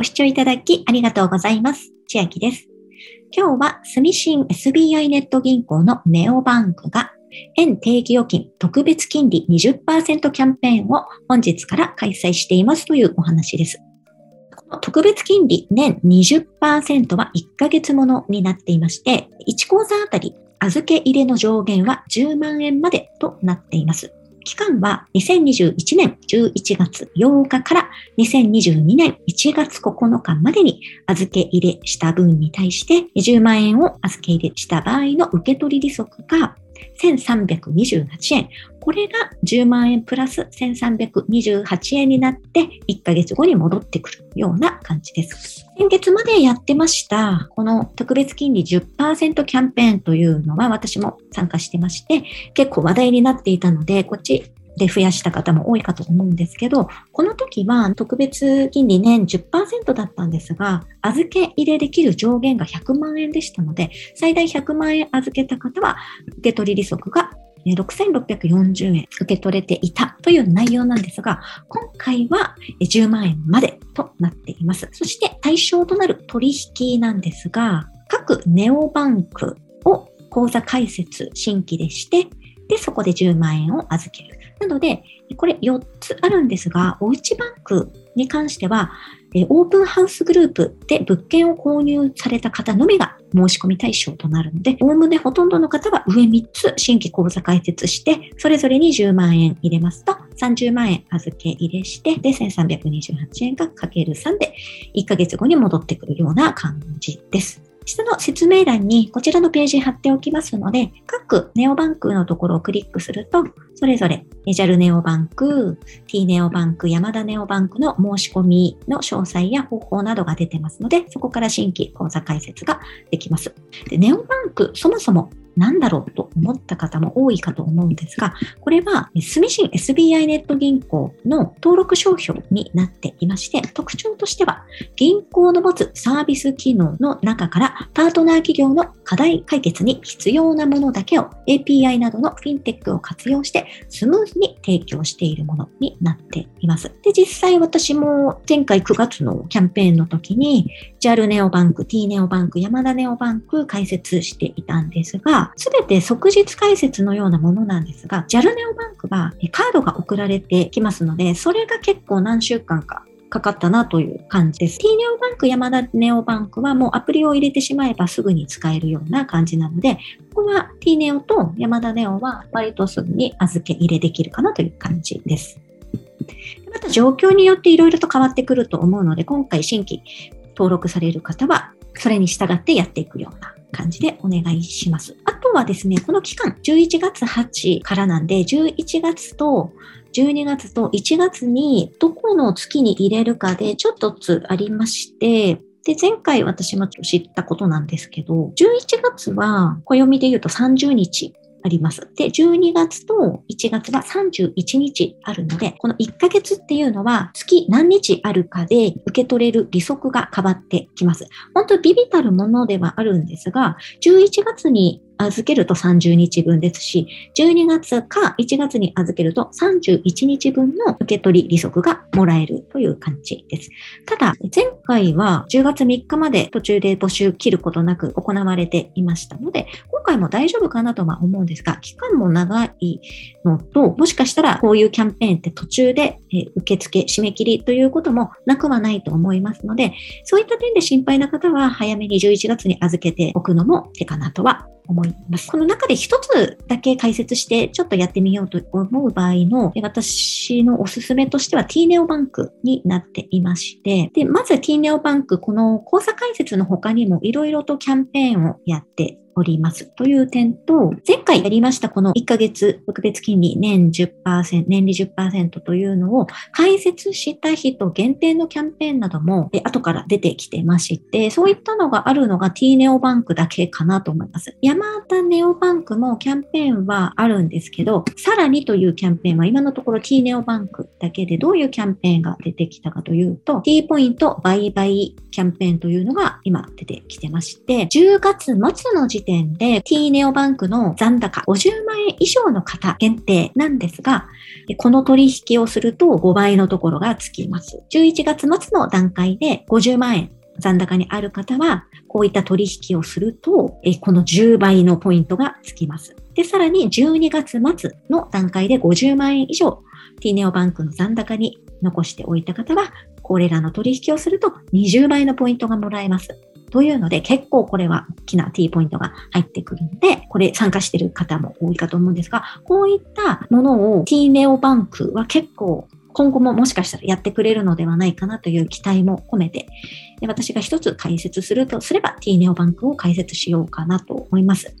ご視聴いただきありがとうございます。千秋です。今日は住信 SBI ネット銀行のネオバンクが円定期預金特別金利20%キャンペーンを本日から開催していますというお話です。この特別金利年20%は1ヶ月ものになっていまして、1口座あたり預け入れの上限は10万円までとなっています。期間は2021年11月8日から2022年1月9日までに預け入れした分に対して20万円を預け入れした場合の受け取り利息が1328円。これが10万円プラス1328円になって1ヶ月後に戻ってくるような感じです。先月までやってましたこの特別金利10%キャンペーンというのは私も参加してまして結構話題になっていたのでこっちで増やした方も多いかと思うんですけど、この時は特別金利年10%だったんですが、預け入れできる上限が100万円でしたので、最大100万円預けた方は、受け取り利息が6640円受け取れていたという内容なんですが、今回は10万円までとなっています。そして対象となる取引なんですが、各ネオバンクを口座開設新規でして、で、そこで10万円を預ける。なので、これ4つあるんですが、おうちバンクに関しては、オープンハウスグループで物件を購入された方のみが申し込み対象となるので、おおむねほとんどの方は上3つ新規口座開設して、それぞれに10万円入れますと、30万円預け入れして、で、1328円がかける3で、1ヶ月後に戻ってくるような感じです。下の説明欄にこちらのページ貼っておきますので、各ネオバンクのところをクリックすると、それぞれメジャルネオバンク、T ネオバンク、山田ネオバンクの申し込みの詳細や方法などが出てますので、そこから新規講座開設ができます。でネオバンク、そもそも何だろうと思った方も多いかと思うんですが、これは住信 SBI ネット銀行の登録商標になっていまして、特徴としては、銀行の持つサービス機能の中からパートナー企業の課題解決に必要なものだけを API などのフィンテックを活用してスムーズに提供しているものになっています。で、実際私も前回9月のキャンペーンの時に JAL ネオバンク、T ネオバンク、ヤマダネオバンク開設していたんですが、すべて即日解説のようなものなんですが、JAL ネオバンクはカードが送られてきますので、それが結構何週間かかかったなという感じです。T ネオバンク、山田ネオバンクはもうアプリを入れてしまえばすぐに使えるような感じなので、ここは T ネオと山田ネオは割とすぐに預け入れできるかなという感じです。また状況によっていろいろと変わってくると思うので、今回新規登録される方は、それに従ってやっていくような感じでお願いします。あとはですね、この期間、11月8からなんで、11月と12月と1月にどこの月に入れるかでちょっとつありまして、で、前回私も知ったことなんですけど、11月は暦で言うと30日あります。で、12月と1月は31日あるので、この1ヶ月っていうのは月何日あるかで受け取れる利息が変わってきます。本当ビビたるものではあるんですが、11月に預けると30日分ですし、12月か1月に預けると31日分の受け取り利息がもらえるという感じです。ただ、前回は10月3日まで途中で募集切ることなく行われていましたので、今回も大丈夫かなとは思うんですが、期間も長いのと、もしかしたらこういうキャンペーンって途中で受付締め切りということもなくはないと思いますので、そういった点で心配な方は早めに11月に預けておくのも手かなとは思います。この中で一つだけ解説してちょっとやってみようと思う場合の私のおすすめとしては T ネオバンクになっていまして、で、まず T ネオバンク、この交差解説の他にもいろいろとキャンペーンをやっておりますという点と、前回やりましたこの1ヶ月特別金利年10%、年利10%というのを開設した人限定のキャンペーンなども後から出てきてまして、そういったのがあるのが T ネオバンクだけかなと思います。山田ネオバンクもキャンペーンはあるんですけど、さらにというキャンペーンは今のところ T ネオバンクだけでどういうキャンペーンが出てきたかというと、T ポイント売買キャンペーンというのが今出てきてまして、10月末の時時点で T ネオバンクの残高50万円以上の方限定なんですが、この取引をすると5倍のところがつきます。11月末の段階で50万円残高にある方は、こういった取引をすると、この10倍のポイントがつきます。で、さらに12月末の段階で50万円以上 T ネオバンクの残高に残しておいた方は、これらの取引をすると20倍のポイントがもらえます。というので、結構これは大きな T ポイントが入ってくるので、これ参加してる方も多いかと思うんですが、こういったものを T ネオバンクは結構今後ももしかしたらやってくれるのではないかなという期待も込めて、で私が一つ解説するとすれば T ネオバンクを解説しようかなと思います。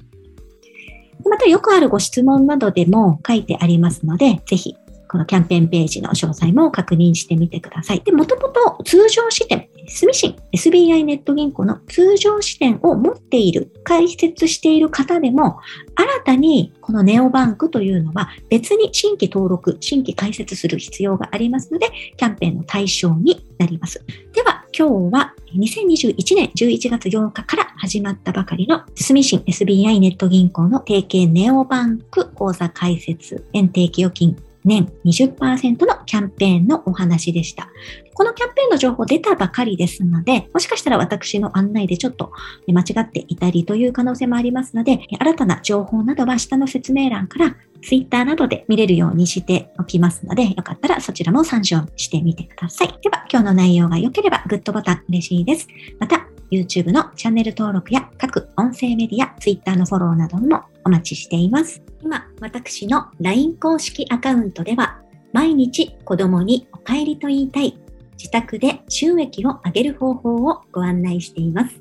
またよくあるご質問などでも書いてありますので、ぜひこのキャンペーンページの詳細も確認してみてください。で、もともと通常視点、スミシン、SBI ネット銀行の通常視点を持っている、解説している方でも、新たにこのネオバンクというのは別に新規登録、新規開設する必要がありますので、キャンペーンの対象になります。では、今日は2021年11月8日から始まったばかりのスミシン SBI ネット銀行の提携ネオバンク口座開設円定期預金年20%のキャンペーンのお話でした。このキャンペーンの情報出たばかりですので、もしかしたら私の案内でちょっと間違っていたりという可能性もありますので、新たな情報などは下の説明欄から Twitter などで見れるようにしておきますので、よかったらそちらも参照してみてください。では、今日の内容が良ければグッドボタン嬉しいです。また、YouTube のチャンネル登録や各音声メディア、Twitter のフォローなどもお待ちしています。今、私の LINE 公式アカウントでは、毎日子供にお帰りと言いたい、自宅で収益を上げる方法をご案内しています。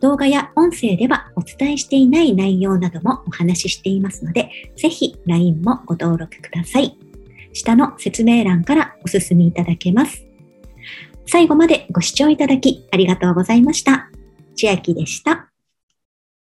動画や音声ではお伝えしていない内容などもお話ししていますので、ぜひ LINE もご登録ください。下の説明欄からお進みいただけます。最後までご視聴いただきありがとうございました。千秋でした。